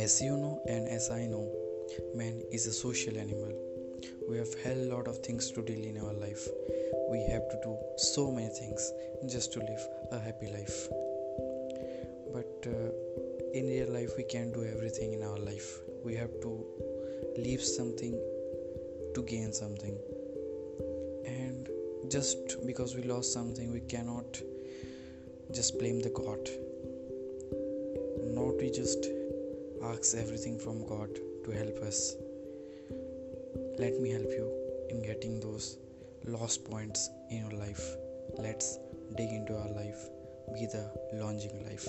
As you know, and as I know, man is a social animal. We have hell lot of things to deal in our life. We have to do so many things just to live a happy life. But uh, in real life, we can't do everything in our life. We have to leave something to gain something. And just because we lost something, we cannot just blame the God. Not we just ask everything from God to help us. Let me help you in getting those lost points in your life. Let's dig into our life. Be the launching life.